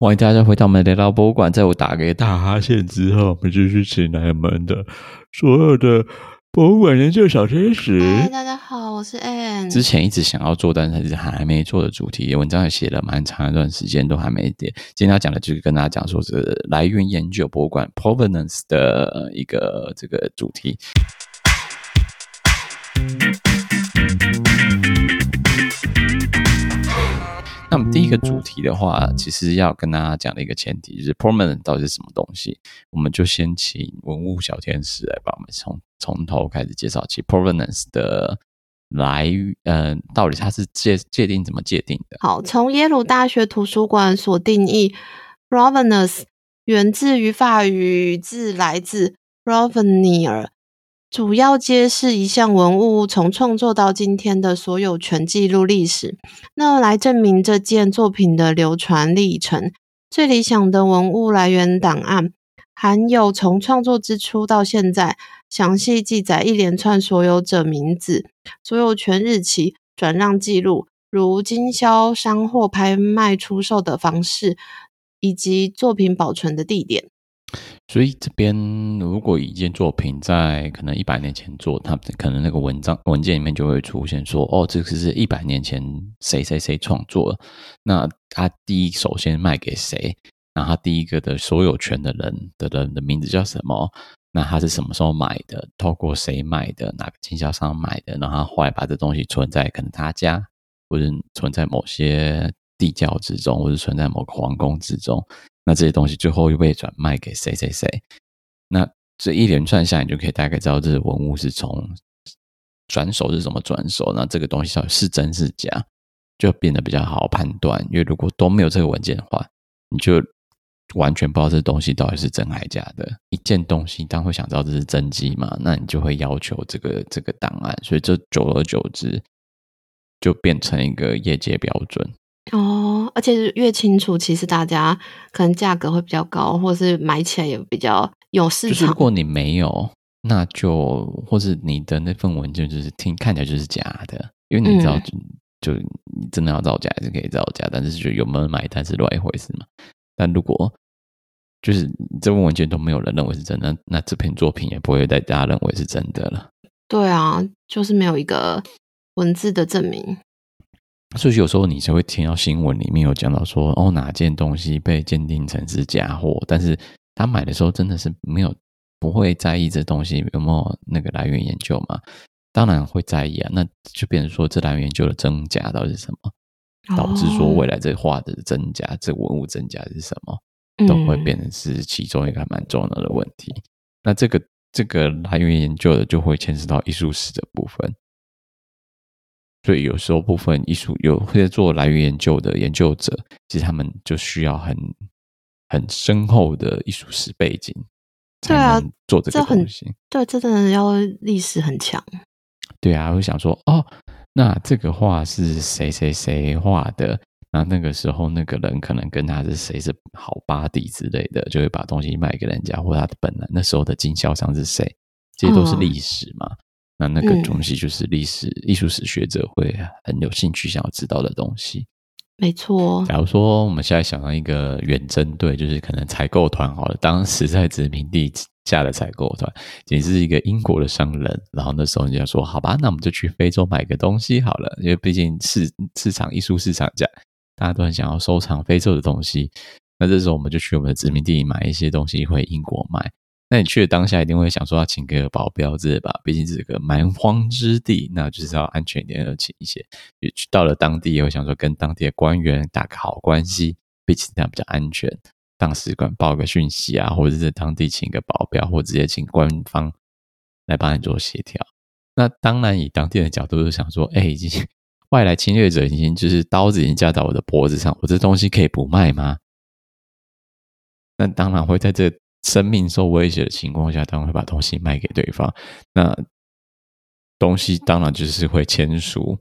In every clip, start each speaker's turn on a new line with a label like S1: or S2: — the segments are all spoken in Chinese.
S1: 欢迎大家回到我们的雷老博物馆。在我打给大哈欠之后，我们继续请来我们的所有的博物馆研究小天使。
S2: 嗨，大家好，我是 Ann。
S1: 之前一直想要做，但是还没做的主题，文章也写了蛮长一段时间，都还没点。今天要讲的就是跟大家讲说，这个来源研究博物馆 （provenance） 的一个这个主题。那么第一个主题的话，其实要跟大家讲的一个前提就是 “permanent” 到底是什么东西，我们就先请文物小天使来帮我们从从头开始介绍起 provenance 的来，呃，到底它是界界定怎么界定的？
S2: 好，从耶鲁大学图书馆所定义 provenance 源自于法语字，来自 provenir。主要揭示一项文物从创作到今天的所有权记录历史，那来证明这件作品的流传历程。最理想的文物来源档案，含有从创作之初到现在，详细记载一连串所有者名字、所有权日期、转让记录，如经销商或拍卖出售的方式，以及作品保存的地点。
S1: 所以这边如果一件作品在可能一百年前做，它可能那个文章文件里面就会出现说，哦，这个是一百年前谁谁谁创作，那他第一首先卖给谁，然后他第一个的所有权的人的人的名字叫什么，那他是什么时候买的，透过谁买的，哪个经销商买的，然后他后来把这东西存在可能他家，或者存在某些地窖之中，或者存在某个皇宫之中。那这些东西最后又被转卖给谁谁谁？那这一连串下来，你就可以大概知道这个文物是从转手是怎么转手。那这个东西到底是真是假，就变得比较好判断。因为如果都没有这个文件的话，你就完全不知道这东西到底是真还假的。一件东西当会想知道这是真迹嘛，那你就会要求这个这个档案。所以这久而久之就变成一个业界标准。
S2: 哦，而且越清楚，其实大家可能价格会比较高，或是买起来也比较有市场。
S1: 就是如果你没有，那就或是你的那份文件就是听看起来就是假的，因为你知道，就、嗯、就你真的要造假还是可以造假，但是就有没有买单是另外一回事嘛。但如果就是这份文件都没有人认为是真的，那这篇作品也不会被大家认为是真的了。
S2: 对啊，就是没有一个文字的证明。
S1: 所以有时候你才会听到新闻里面有讲到说，哦，哪件东西被鉴定成是假货，但是他买的时候真的是没有不会在意这东西有没有那个来源研究嘛？当然会在意啊，那就变成说这来源研究的真假到底是什么，导致说未来这画的真假，哦、这文物真假是什么，都会变成是其中一个蛮重要的问题。嗯、那这个这个来源研究的就会牵涉到艺术史的部分。所以有时候部分艺术有会做来源研究的研究者，其实他们就需要很很深厚的艺术史背景，对啊做这个东西。
S2: 对啊，这很，对，这真的要历史很强。
S1: 对啊，会想说哦，那这个画是谁谁谁画的？那那个时候那个人可能跟他是谁是好巴蒂之类的，就会把东西卖给人家，或他的本来那时候的经销商是谁？这些都是历史嘛。嗯那那个东西就是历史、嗯、艺术史学者会很有兴趣想要知道的东西。
S2: 没错。
S1: 假如说我们现在想到一个远征队，就是可能采购团好了，当时在殖民地下的采购团，仅是一个英国的商人，然后那时候人家说，好吧，那我们就去非洲买个东西好了，因为毕竟市市场艺术市场价，大家都很想要收藏非洲的东西。那这时候我们就去我们的殖民地买一些东西回英国卖。那你去的当下一定会想说要请个保镖之类吧？毕竟是个蛮荒之地，那就是要安全一点，而请一些。也去到了当地，也会想说跟当地的官员打个好关系，毕竟这样比较安全。当使馆报个讯息啊，或者是当地请个保镖，或直接请官方来帮你做协调。那当然，以当地的角度就想说，哎、已经外来侵略者已经就是刀子已经架到我的脖子上，我这东西可以不卖吗？那当然会在这。生命受威胁的情况下，当然会把东西卖给对方。那东西当然就是会签署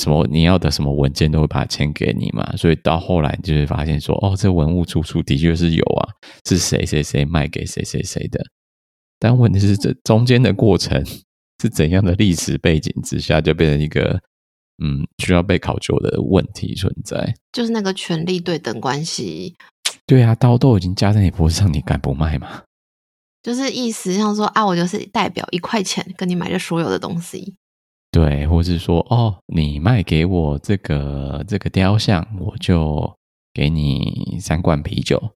S1: 什么你要的什么文件，都会把它签给你嘛。所以到后来就会发现说，哦，这文物出处的确是有啊，是谁谁谁卖给谁谁谁的。但问题是，这中间的过程 是怎样的历史背景之下，就变成一个嗯需要被考究的问题存在。
S2: 就是那个权力对等关系
S1: 对啊，刀都已经架在你脖子上，你敢不卖吗？
S2: 就是意思像说啊，我就是代表一块钱跟你买这所有的东西。
S1: 对，或是说哦，你卖给我这个这个雕像，我就给你三罐啤酒。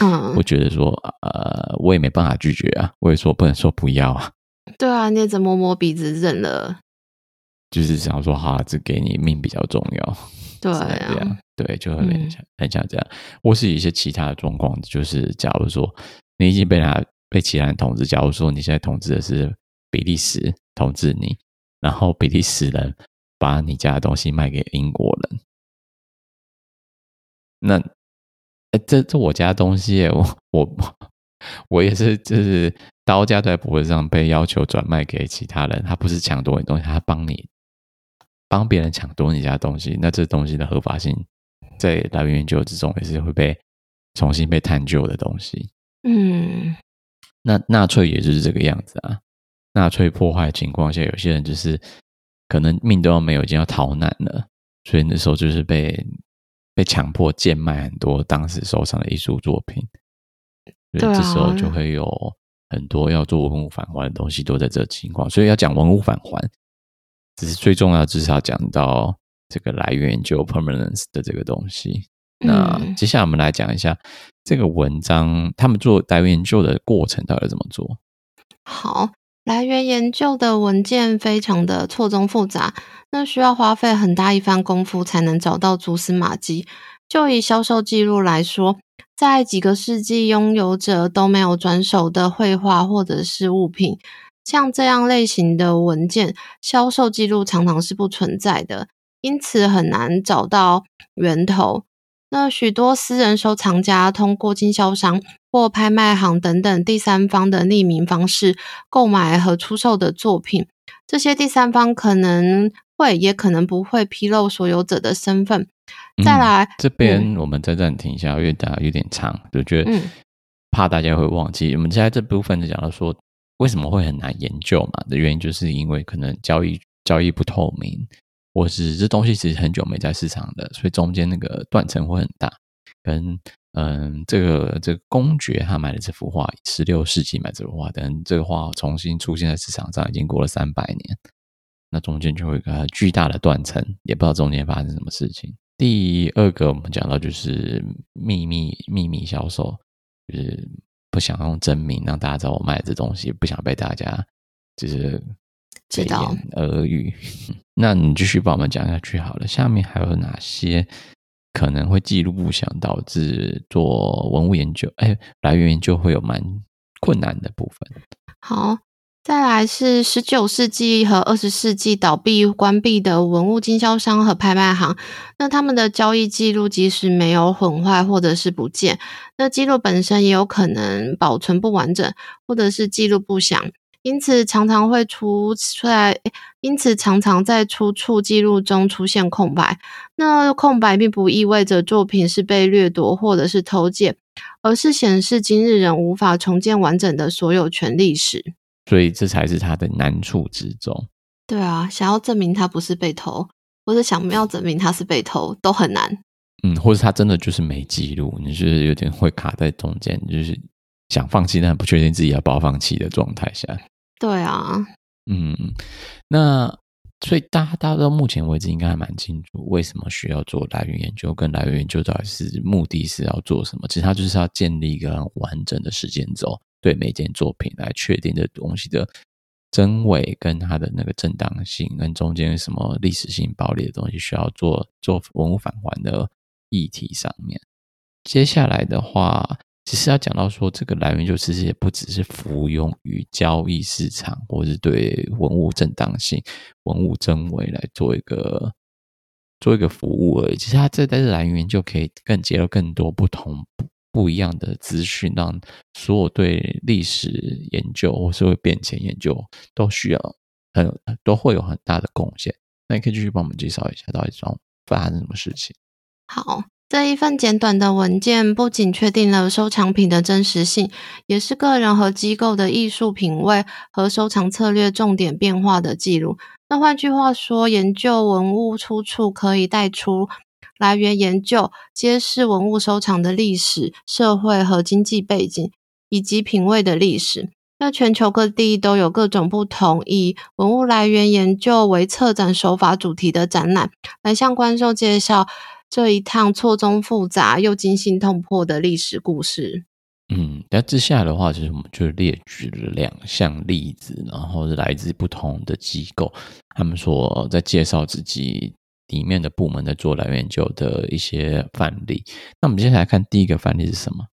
S2: 嗯，
S1: 我觉得说呃，我也没办法拒绝啊，我也说不能说不要啊。
S2: 对啊，捏着摸摸鼻子认了。
S1: 就是想说，哈，这给你命比较重要。
S2: 对啊，
S1: 对，就很像、嗯、很像这样。或是一些其他的状况，就是假如说你已经被他被其他人统治，假如说你现在统治的是比利时统治你，然后比利时人把你家的东西卖给英国人，那，哎，这这我家东西，我我我也是，就是刀架在脖子上被要求转卖给其他人，他不是抢夺你东西，他帮你。帮别人抢夺你家东西，那这东西的合法性在来源研究之中也是会被重新被探究的东西。
S2: 嗯，
S1: 那纳粹也就是这个样子啊。纳粹破坏的情况下，有些人就是可能命都要没有，已经要逃难了，所以那时候就是被被强迫贱卖很多当时收藏的艺术作品。所以，这时候就会有很多要做文物返还的东西，都在这情况。所以要讲文物返还。只是最重要，就是要讲到这个来源研究 permanence 的这个东西。那接下来我们来讲一下这个文章，他们做来源研究的过程到底怎么做？
S2: 好，来源研究的文件非常的错综复杂，那需要花费很大一番功夫才能找到蛛丝马迹。就以销售记录来说，在几个世纪，拥有者都没有转手的绘画或者是物品。像这样类型的文件，销售记录常常是不存在的，因此很难找到源头。那许多私人收藏家通过经销商或拍卖行等等第三方的匿名方式购买和出售的作品，这些第三方可能会也可能不会披露所有者的身份。再来，
S1: 嗯、这边我们再暂停一下，因为大家有点长，就觉得怕大家会忘记。我们现在这部分就讲到说。为什么会很难研究嘛？的原因就是因为可能交易交易不透明，或是这东西其实很久没在市场的，所以中间那个断层会很大。跟嗯，这个这个公爵他买的这幅画，十六世纪买这幅画，等这个画重新出现在市场上已经过了三百年，那中间就会有一个巨大的断层，也不知道中间发生什么事情。第二个我们讲到就是秘密秘密销售，就是。不想用真名让大家知道我卖的这东西，不想被大家就是知道耳语。那你继续帮我们讲下去好了。下面还有哪些可能会记录不详，导致做文物研究？哎，来源研究会有蛮困难的部分。
S2: 好。再来是十九世纪和二十世纪倒闭关闭的文物经销商和拍卖行，那他们的交易记录即使没有损坏或者是不见，那记录本身也有可能保存不完整，或者是记录不详，因此常常会出出来，因此常常在出处记录中出现空白。那空白并不意味着作品是被掠夺或者是偷窃，而是显示今日人无法重建完整的所有权历史。
S1: 所以这才是他的难处之中。
S2: 对啊，想要证明他不是被偷，或者想要证明他是被偷，都很难。
S1: 嗯，或者他真的就是没记录，你就是有点会卡在中间，就是想放弃，但不确定自己要不要放弃的状态下。
S2: 对啊，
S1: 嗯，那所以大家大家到目前为止应该还蛮清楚，为什么需要做来源研究，跟来源研究到底是目的是要做什么？其实它就是要建立一个很完整的时间轴。对每件作品来确定的东西的真伪跟它的那个正当性，跟中间什么历史性暴力的东西需要做做文物返还的议题上面。接下来的话，其实要讲到说，这个来源就其实也不只是服用于交易市场，或是对文物正当性、文物真伪来做一个做一个服务而已。其实它这在这来源就可以更结合更多不同。不一样的资讯，让所有对历史研究或是会变迁研究都需要很都会有很大的贡献。那你可以继续帮我们介绍一下，到底中发生什么事情？
S2: 好，这一份简短的文件不仅确定了收藏品的真实性，也是个人和机构的艺术品味和收藏策略重点变化的记录。那换句话说，研究文物出处可以带出来源研究，揭示文物收藏的历史、社会和经济背景，以及品味的历史。那全球各地都有各种不同以文物来源研究为策展手法主题的展览，来向观众介绍这一趟错综复杂又惊心动魄的历史故事。
S1: 嗯，那之下的话，其实我们就列举了两项例子，然后是来自不同的机构，他们说在介绍自己里面的部门在做来源研究的一些范例。那我们接下来看第一个范例是什么？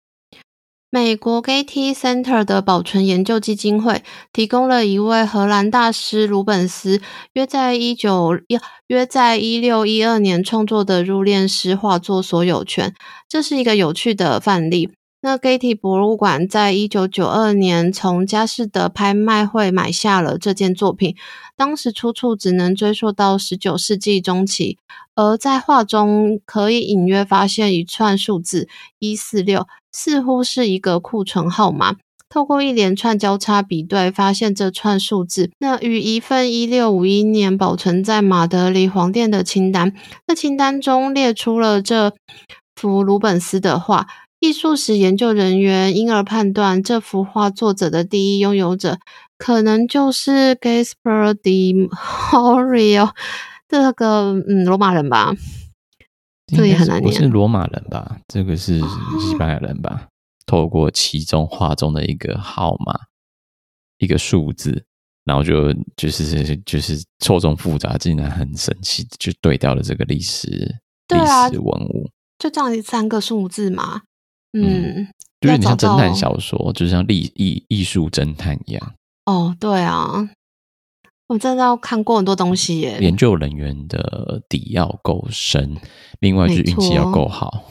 S2: 美国 Getty Center 的保存研究基金会提供了一位荷兰大师鲁本斯约在一九一约在一六一二年创作的入殓师画作所有权，这是一个有趣的范例。那 Getty 博物馆在一九九二年从佳士得拍卖会买下了这件作品，当时出处只能追溯到十九世纪中期，而在画中可以隐约发现一串数字一四六，似乎是一个库存号码。透过一连串交叉比对，发现这串数字，那与一份一六五一年保存在马德里皇殿的清单，那清单中列出了这幅鲁本斯的画。艺术史研究人员因而判断，这幅画作者的第一拥有者可能就是 Gaspar de Horio 这个嗯罗马人吧？这个也很难念。
S1: 不是罗马人吧？这个是西班牙人吧？哦、透过其中画中的一个号码、一个数字，然后就就是就是错综复杂，竟然很神奇，就对掉了这个历史历史文物，
S2: 就这样三个数字嘛。嗯，
S1: 就有点像侦探小说，就像艺艺艺术侦探一样。
S2: 哦，对啊，我真的要看过很多东西耶。
S1: 研究人员的底要够深，另外就是运气要够好。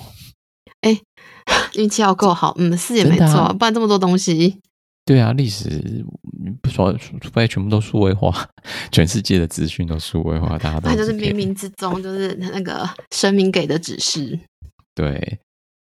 S2: 哎，运气要够好，嗯，是也没错，啊，不然这么多东西。
S1: 对啊，历史不说，除非全部都数位化，全世界的资讯都数位化，大家都
S2: 那就是冥冥之中就是那个神明给的指示。
S1: 对。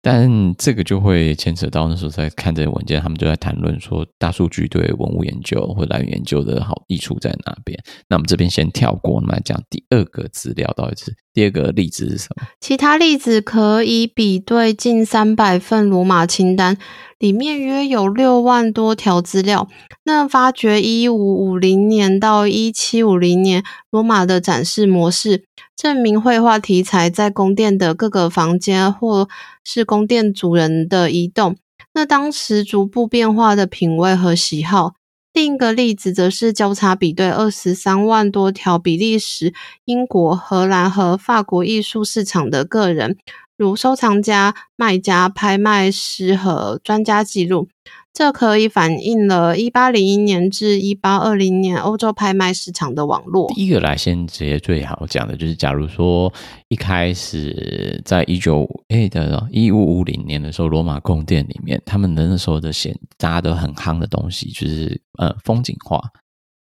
S1: 但这个就会牵扯到那时候在看这些文件，他们就在谈论说，大数据对文物研究或来源研究的好益处在哪边？那我们这边先跳过，我们来讲第二个资料到底是第二个例子是什么？
S2: 其他例子可以比对近三百份罗马清单，里面约有六万多条资料。那发掘一五五零年到一七五零年罗马的展示模式。证明绘画题材在宫殿的各个房间，或是宫殿主人的移动，那当时逐步变化的品味和喜好。另一个例子则是交叉比对二十三万多条比利时、英国、荷兰和法国艺术市场的个人，如收藏家、卖家、拍卖师和专家记录。这可以反映了1801年至1820年欧洲拍卖市场的网络。
S1: 第一个来先直接最好讲的就是，假如说一开始在一九哎的一五五零年的时候，罗马宫殿里面，他们的那时候的显扎的很夯的东西，就是呃风景画，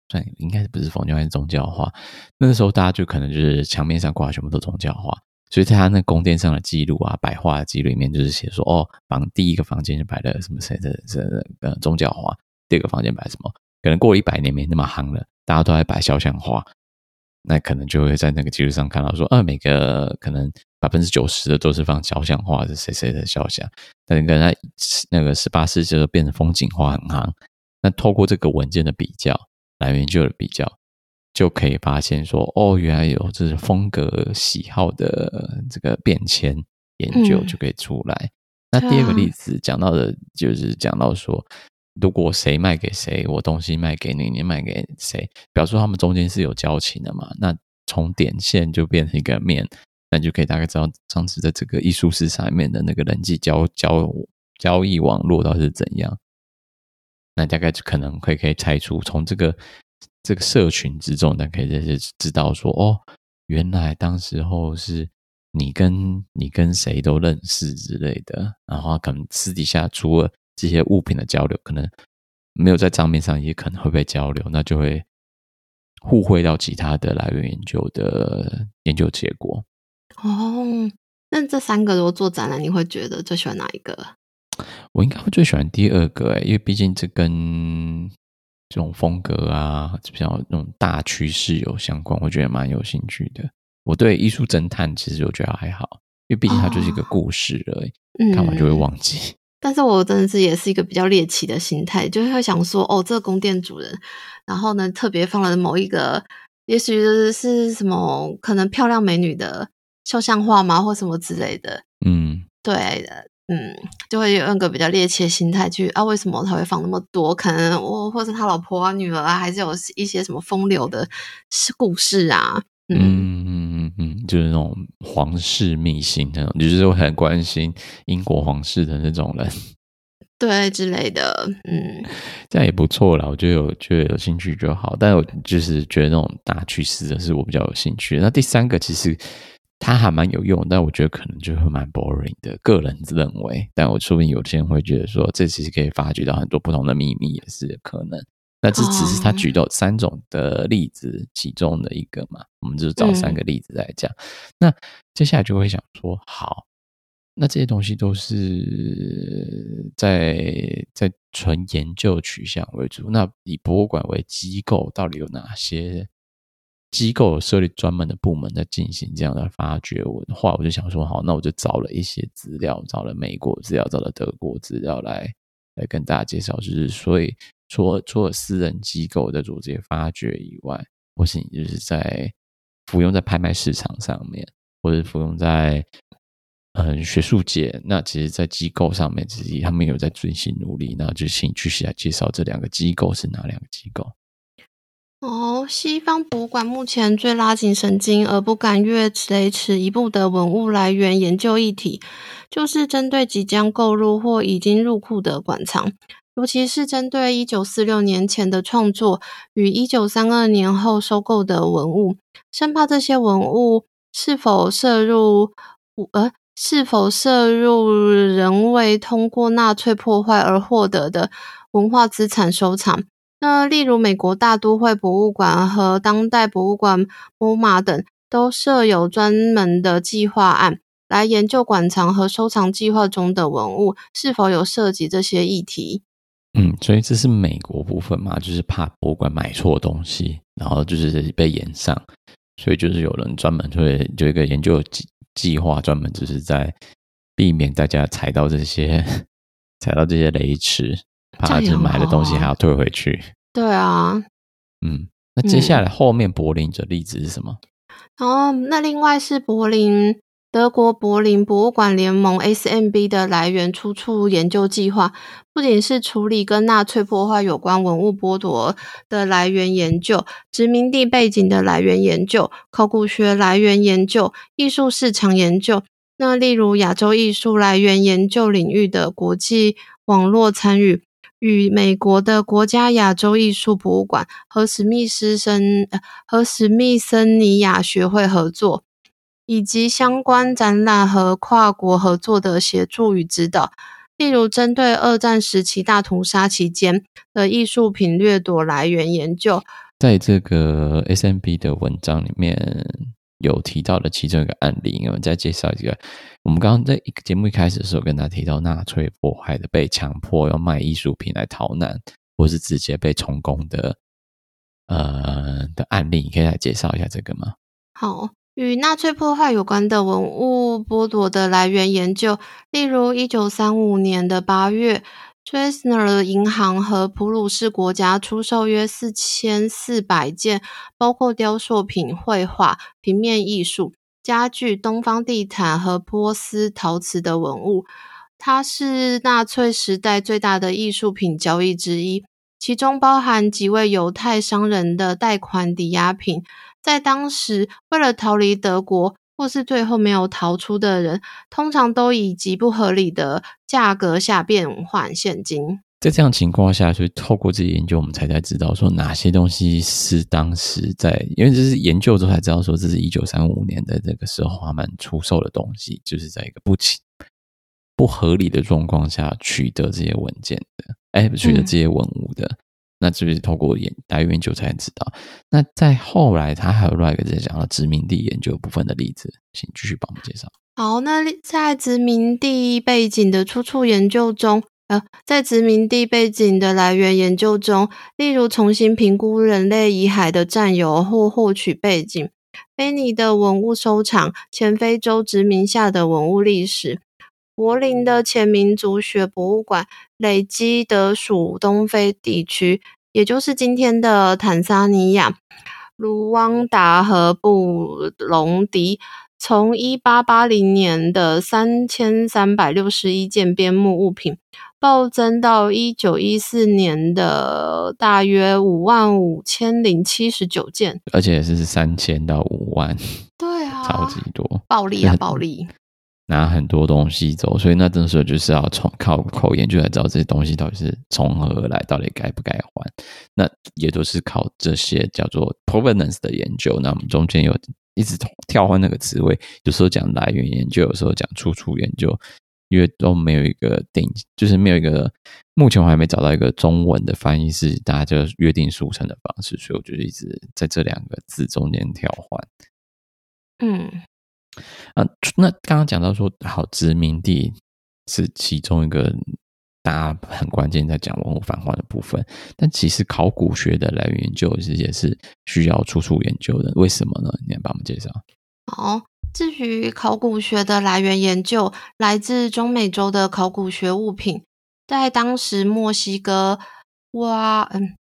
S1: 对，应该是不是风景画，是宗教画。那个时候大家就可能就是墙面上挂全部都宗教画。所以在他那宫殿上的记录啊，摆画的记录里面，就是写说，哦，房第一个房间就摆了什么谁的这呃宗教画，第二个房间摆什么，可能过了一百年没那么夯了，大家都在摆肖像画，那可能就会在那个记录上看到说，呃，每个可能百分之九十的都是放肖像画，是谁谁的肖像，但是可能那个十八世纪就变成风景画很夯，那透过这个文件的比较，来源就有比较。就可以发现说，哦，原来有这是风格喜好的这个变迁研究就可以出来。嗯、那第二个例子讲到的就是讲到说，如果谁卖给谁，我东西卖给你，你卖给谁，表示他们中间是有交情的嘛？那从点线就变成一个面，那你就可以大概知道上次在这个艺术市场里面的那个人际交交交易网络到底是怎样。那大概就可能会可以猜出从这个。这个社群之中，大家可以这些知道说，哦，原来当时候是你跟你跟谁都认识之类的，然后可能私底下除了这些物品的交流，可能没有在账面上也可能会被交流，那就会互惠到其他的来源研究的研究结果。
S2: 哦，那这三个如果做展览，你会觉得最喜欢哪一个？
S1: 我应该会最喜欢第二个，诶，因为毕竟这跟这种风格啊，比较那种大趋势有相关，我觉得蛮有兴趣的。我对艺术侦探其实我觉得还好，因为毕竟它就是一个故事而已，哦、看完就会忘记。嗯、
S2: 但是我真的是也是一个比较猎奇的心态，就会想说，哦，这个宫殿主人，然后呢，特别放了某一个，也许是什么可能漂亮美女的肖像画吗，或什么之类的。嗯，对的。嗯，就会有那个比较猎奇的心态去啊，为什么他会放那么多？可能我或者他老婆啊、女儿啊，还是有一些什么风流的故事啊。嗯嗯
S1: 嗯嗯，就是那种皇室秘辛那种，就是我很关心英国皇室的那种人，
S2: 对之类的。嗯，
S1: 这样也不错啦，我觉得有觉得有兴趣就好。但我就是觉得那种大趋势的是我比较有兴趣。那第三个其实。它还蛮有用，但我觉得可能就会蛮 boring 的，个人认为。但我说不定有些人会觉得说，这其实可以发掘到很多不同的秘密，也是可能。那这只是他举到三种的例子其中的一个嘛，我们就找三个例子来讲。嗯、那接下来就会想说，好，那这些东西都是在在纯研究取向为主。那以博物馆为机构，到底有哪些？机构有设立专门的部门在进行这样的发掘文化，我就想说，好，那我就找了一些资料，找了美国资料，找了德国资料来来跟大家介绍。就是所以，除了除了私人机构在做这些发掘以外，或是你就是在服用在拍卖市场上面，或者服用在嗯学术界，那其实，在机构上面，其实他们有在进行努力。那就请继续来介绍这两个机构是哪两个机构。
S2: 哦，西方博物馆目前最拉紧神经而不敢越雷池一步的文物来源研究议题，就是针对即将购入或已经入库的馆藏，尤其是针对一九四六年前的创作与一九三二年后收购的文物，生怕这些文物是否涉入呃是否涉入人为通过纳粹破坏而获得的文化资产收藏。那例如美国大都会博物馆和当代博物馆 MoMA 等，都设有专门的计划案，来研究馆藏和收藏计划中的文物是否有涉及这些议题。
S1: 嗯，所以这是美国部分嘛，就是怕博物馆买错东西，然后就是被延上，所以就是有人专门会就一个研究计计划，专门就是在避免大家踩到这些 踩到这些雷池。怕就买的东西还要退回去。
S2: 对啊，
S1: 嗯，那接下来后面柏林的例子是什么？
S2: 然后那另外是柏林德国柏林博物馆联盟 SMB 的来源出处研究计划，不仅是处理跟纳粹破坏有关文物剥夺的来源研究、殖民地背景的来源研究、考古学来源研究、艺术市场研究。那例如亚洲艺术来源研究领域的国际网络参与。与美国的国家亚洲艺术博物馆和史密斯森和史密森尼亚学会合作，以及相关展览和跨国合作的协助与指导，例如针对二战时期大屠杀期间的艺术品掠夺来源研究，
S1: 在这个 SMB 的文章里面。有提到的其中一个案例，我们再介绍一个。我们刚刚在一个节目一开始的时候，跟他提到纳粹迫害的被强迫要卖艺术品来逃难，或是直接被充公的呃的案例，你可以来介绍一下这个吗？
S2: 好，与纳粹破坏有关的文物剥夺的来源研究，例如一九三五年的八月。Tresner 银行和普鲁士国家出售约四千四百件，包括雕塑品、绘画、平面艺术、家具、东方地毯和波斯陶瓷的文物。它是纳粹时代最大的艺术品交易之一，其中包含几位犹太商人的贷款抵押品。在当时，为了逃离德国。或是最后没有逃出的人，通常都以极不合理的价格下变换现金。
S1: 在这样情况下，所以透过这些研究，我们才才知道说哪些东西是当时在，因为这是研究之后才知道说，这是一九三五年的这个时候他们出售的东西，就是在一个不起不合理的状况下取得这些文件的，哎，取得这些文物的。嗯那是不是透过研大研究才能知道？那在后来，他还有另外一个在讲到殖民地研究部分的例子，请继续帮我们介绍。
S2: 好，那在殖民地背景的出处研究中，呃，在殖民地背景的来源研究中，例如重新评估人类遗骸的占有或获取背景，菲尼的文物收藏、前非洲殖民下的文物历史、柏林的前民族学博物馆、累积德属东非地区，也就是今天的坦桑尼亚、卢旺达和布隆迪。从一八八零年的三千三百六十一件边牧物品，暴增到一九一四年的大约五万五千零七十九件，
S1: 而且是三千到五万，
S2: 对啊，
S1: 超级多，
S2: 暴利啊，暴利，
S1: 拿很多东西走，所以那这时候就是要从靠口研究来知道这些东西到底是从何而来，到底该不该还，那也都是靠这些叫做 provenance 的研究，那我们中间有。一直跳换那个词汇，有时候讲来源研究，有时候讲出处研究，因为都没有一个定，就是没有一个，目前我还没找到一个中文的翻译是大家就约定俗成的方式，所以我就一直在这两个字中间跳换。
S2: 嗯，
S1: 啊，那刚刚讲到说，好，殖民地是其中一个。大家很关键在讲文物返还的部分，但其实考古学的来源研究其实也是需要出处研究的。为什么呢？你来帮我们介绍。
S2: 好，至于考古学的来源研究，来自中美洲的考古学物品，在当时墨西哥、哇，嗯，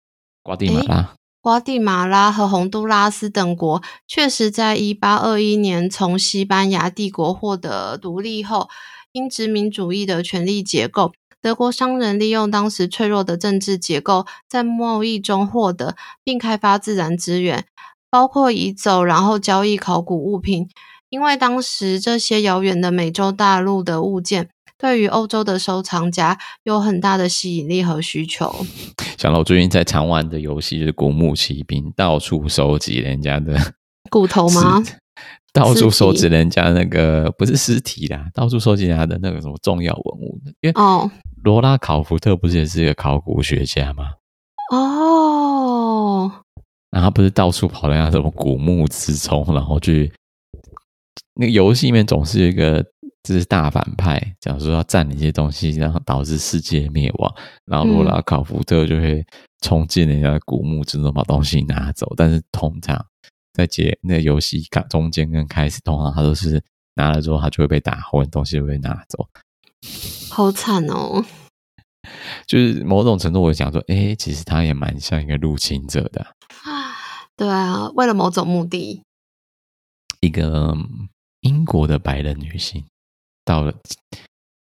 S1: 瓜地马拉、
S2: 瓜地马拉和洪都拉斯等国，确实在一八二一年从西班牙帝国获得独立后，因殖民主义的权力结构。德国商人利用当时脆弱的政治结构，在贸易中获得并开发自然资源，包括移走然后交易考古物品。因为当时这些遥远的美洲大陆的物件，对于欧洲的收藏家有很大的吸引力和需求。
S1: 想到我最近在常玩的游戏就是《古墓奇兵》，到处收集人家的
S2: 骨头吗？
S1: 到处收集人家那个不是尸体啦，到处收集人家的那个什么重要文物。因为哦。罗拉考福特不是也是一个考古学家吗？
S2: 哦，
S1: 然后他不是到处跑人家什么古墓之中，然后去那个游戏里面总是有一个就是大反派，假如说要占领一些东西，然后导致世界灭亡，然后罗拉考福特就会冲进人家的古墓之中把东西拿走。但是通常在解那个游戏中间跟开始，通常他都是拿了之后他就会被打，或者东西就会被拿走。
S2: 好惨哦！
S1: 就是某种程度，我想说，哎、欸，其实他也蛮像一个入侵者的
S2: 啊。对啊，为了某种目的，
S1: 一个英国的白人女性到了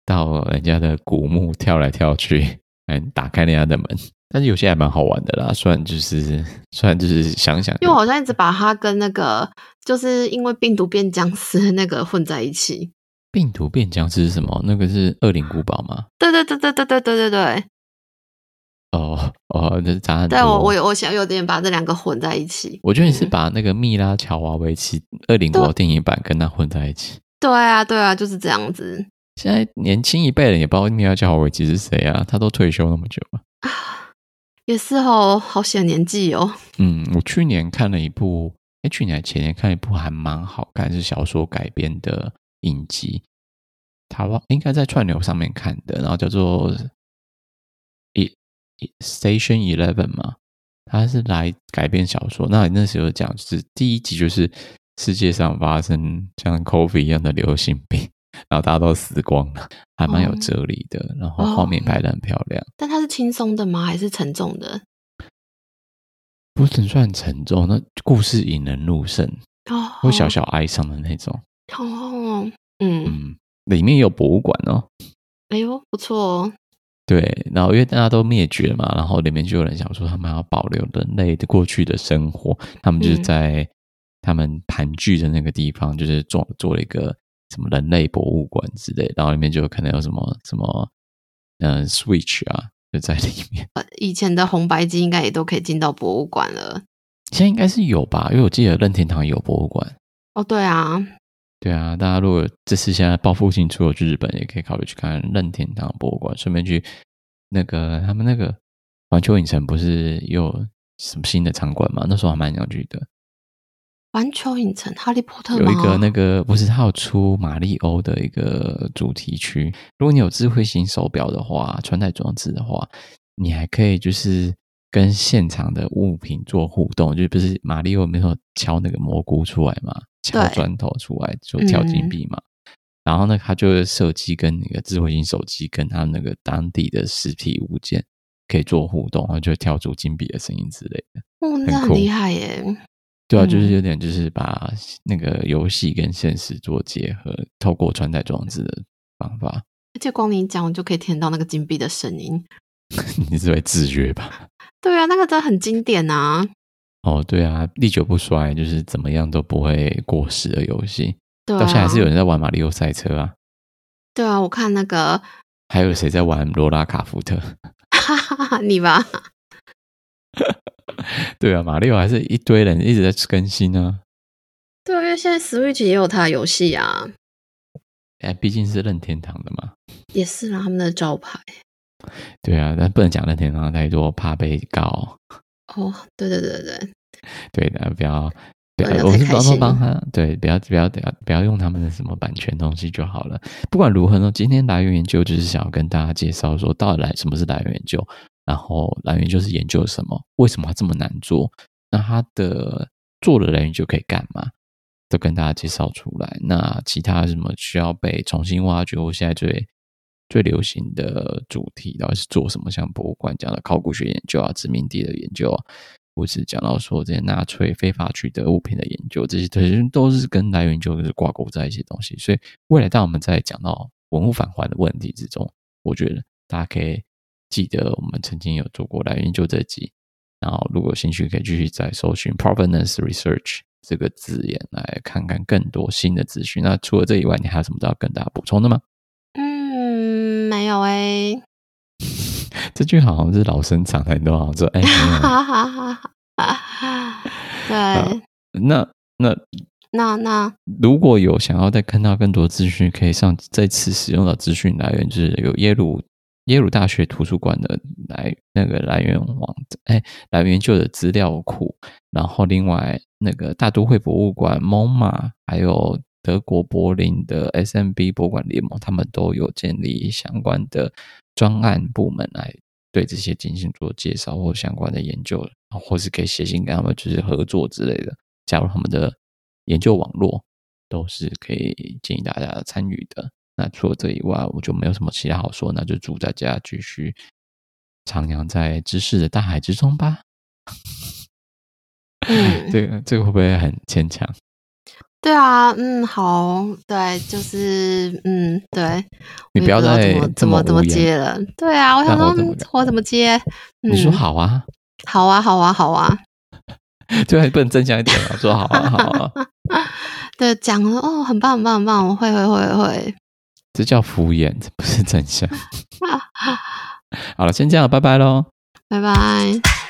S1: 到人家的古墓跳来跳去，嗯，打开人家的门。但是有些还蛮好玩的啦，虽然就是虽然就是想想，
S2: 因为我好像一直把它跟那个就是因为病毒变僵尸那个混在一起。
S1: 病毒变僵尸是什么？那个是恶灵古堡吗？
S2: 对对对对对对对对对。
S1: 哦哦，这是杂。
S2: 对我我我想有点把这两个混在一起。
S1: 我觉得你是把那个蜜拉乔瓦维奇恶灵古堡电影版跟它混在一起。
S2: 对啊对啊，就是这样子。
S1: 现在年轻一辈人也不知道蜜拉乔瓦维奇是谁啊？他都退休那么久了。
S2: 啊，也是哦，好显年纪哦。
S1: 嗯，我去年看了一部，哎，去年前年看了一部还蛮好看，是小说改编的。影集，台湾应该在串流上面看的，然后叫做一 Station Eleven 嘛，它是来改编小说。那那时候讲是第一集，就是世界上发生像 COVID 一样的流行病，然后大家都死光了，还蛮有哲理的。哦、然后画面拍的很漂亮。
S2: 但它是轻松的吗？还是沉重的？
S1: 不是算沉重，那故事引人入胜，
S2: 哦，
S1: 会小小哀伤的那种。
S2: 哦，嗯嗯，
S1: 里面有博物馆哦。
S2: 哎呦，不错哦。
S1: 对，然后因为大家都灭绝嘛，然后里面就有人想说，他们要保留人类的过去的生活，他们就是在他们盘踞的那个地方，就是做做了一个什么人类博物馆之类，然后里面就可能有什么什么，嗯、呃，Switch 啊，就在里面。
S2: 以前的红白机应该也都可以进到博物馆了。
S1: 现在应该是有吧，因为我记得任天堂有博物馆。
S2: 哦，对啊。
S1: 对啊，大家如果这次现在报复性出游去日本，也可以考虑去看任天堂博物馆，顺便去那个他们那个环球影城不是有什么新的场馆吗？那时候还蛮想去的。
S2: 环球影城，哈利波特
S1: 有一个那个不是他有出马里欧的一个主题区。如果你有智慧型手表的话，穿戴装置的话，你还可以就是跟现场的物品做互动，就不是马里欧没有敲那个蘑菇出来嘛，敲砖头出来就跳金币嘛。嗯、然后呢，他就设计跟那个智慧型手机跟他那个当地的实体物件可以做互动，然后就跳出金币的声音之类的。
S2: 哦，那很厉害耶！
S1: 对啊，就是有点就是把那个游戏跟现实做结合，透过穿戴装置的方法。
S2: 而且光你讲，我就可以听到那个金币的声音。
S1: 你是会制约吧？
S2: 对啊，那个真的很经典啊！
S1: 哦，对啊，历久不衰，就是怎么样都不会过时的游戏。
S2: 对啊，
S1: 到现在还是有人在玩马里奥赛车啊。
S2: 对啊，我看那个
S1: 还有谁在玩罗拉卡福特？
S2: 哈哈哈，你吧？
S1: 对啊，马里奥还是一堆人一直在更新啊。
S2: 对啊，因为现在 Switch 也有它的游戏啊。
S1: 哎，毕竟是任天堂的嘛。
S2: 也是啦，他们的招牌。
S1: 对啊，但不能讲任天堂太多，怕被告。
S2: 哦，对对对对
S1: 对的，不要不要，我是帮说帮他，对，不要不要不要不要用他们的什么版权东西就好了。不管如何呢，今天来源研究就是想要跟大家介绍说，到底来什么是来源研究，然后来源就是研究什么，为什么它这么难做，那它的做了来源就可以干嘛，都跟大家介绍出来。那其他什么需要被重新挖掘，我现在最。最流行的主题到底是做什么？像博物馆讲的考古学研究啊，殖民地的研究啊，或是讲到说这些纳粹非法取得物品的研究，这些其实都是跟来源研究是挂钩在一些东西。所以未来当我们在讲到文物返还的问题之中，我觉得大家可以记得我们曾经有做过来源研究这集。然后如果有兴趣，可以继续再搜寻 provenance research 这个字眼来看看更多新的资讯。那除了这以外，你还有什么都要跟大家补充的吗？
S2: 嗯没有哎、欸，
S1: 这句好像是老生常谈，都好像说哎，哈哈
S2: 哈哈对，
S1: 那那
S2: 那那，
S1: 如果有想要再看到更多资讯，可以上这次使用的资讯来源，就是有耶鲁耶鲁大学图书馆的来那个来源网，哎，来源旧的资料库，然后另外那个大都会博物馆、MoMA 还有。德国柏林的 SMB 博物馆联盟，他们都有建立相关的专案部门来对这些进行做介绍或相关的研究，或是可以写信跟他们就是合作之类的，加入他们的研究网络，都是可以建议大家参与的。那除了这以外，我就没有什么其他好说，那就祝大家继续徜徉在知识的大海之中吧。嗯，这个这个会不会很牵强？
S2: 对啊，嗯，好，对，就是，嗯，对，
S1: 你不要再
S2: 怎么怎么接了，对啊，我想说我怎，么接？
S1: 你说好啊，
S2: 好啊，好啊，好啊，
S1: 对，还不能正向一点啊，说好啊，好啊，
S2: 对，讲了哦，很棒，很棒，很棒，我会会会会，
S1: 这叫敷衍，这不是真相。好了，先这样，拜拜喽，
S2: 拜拜。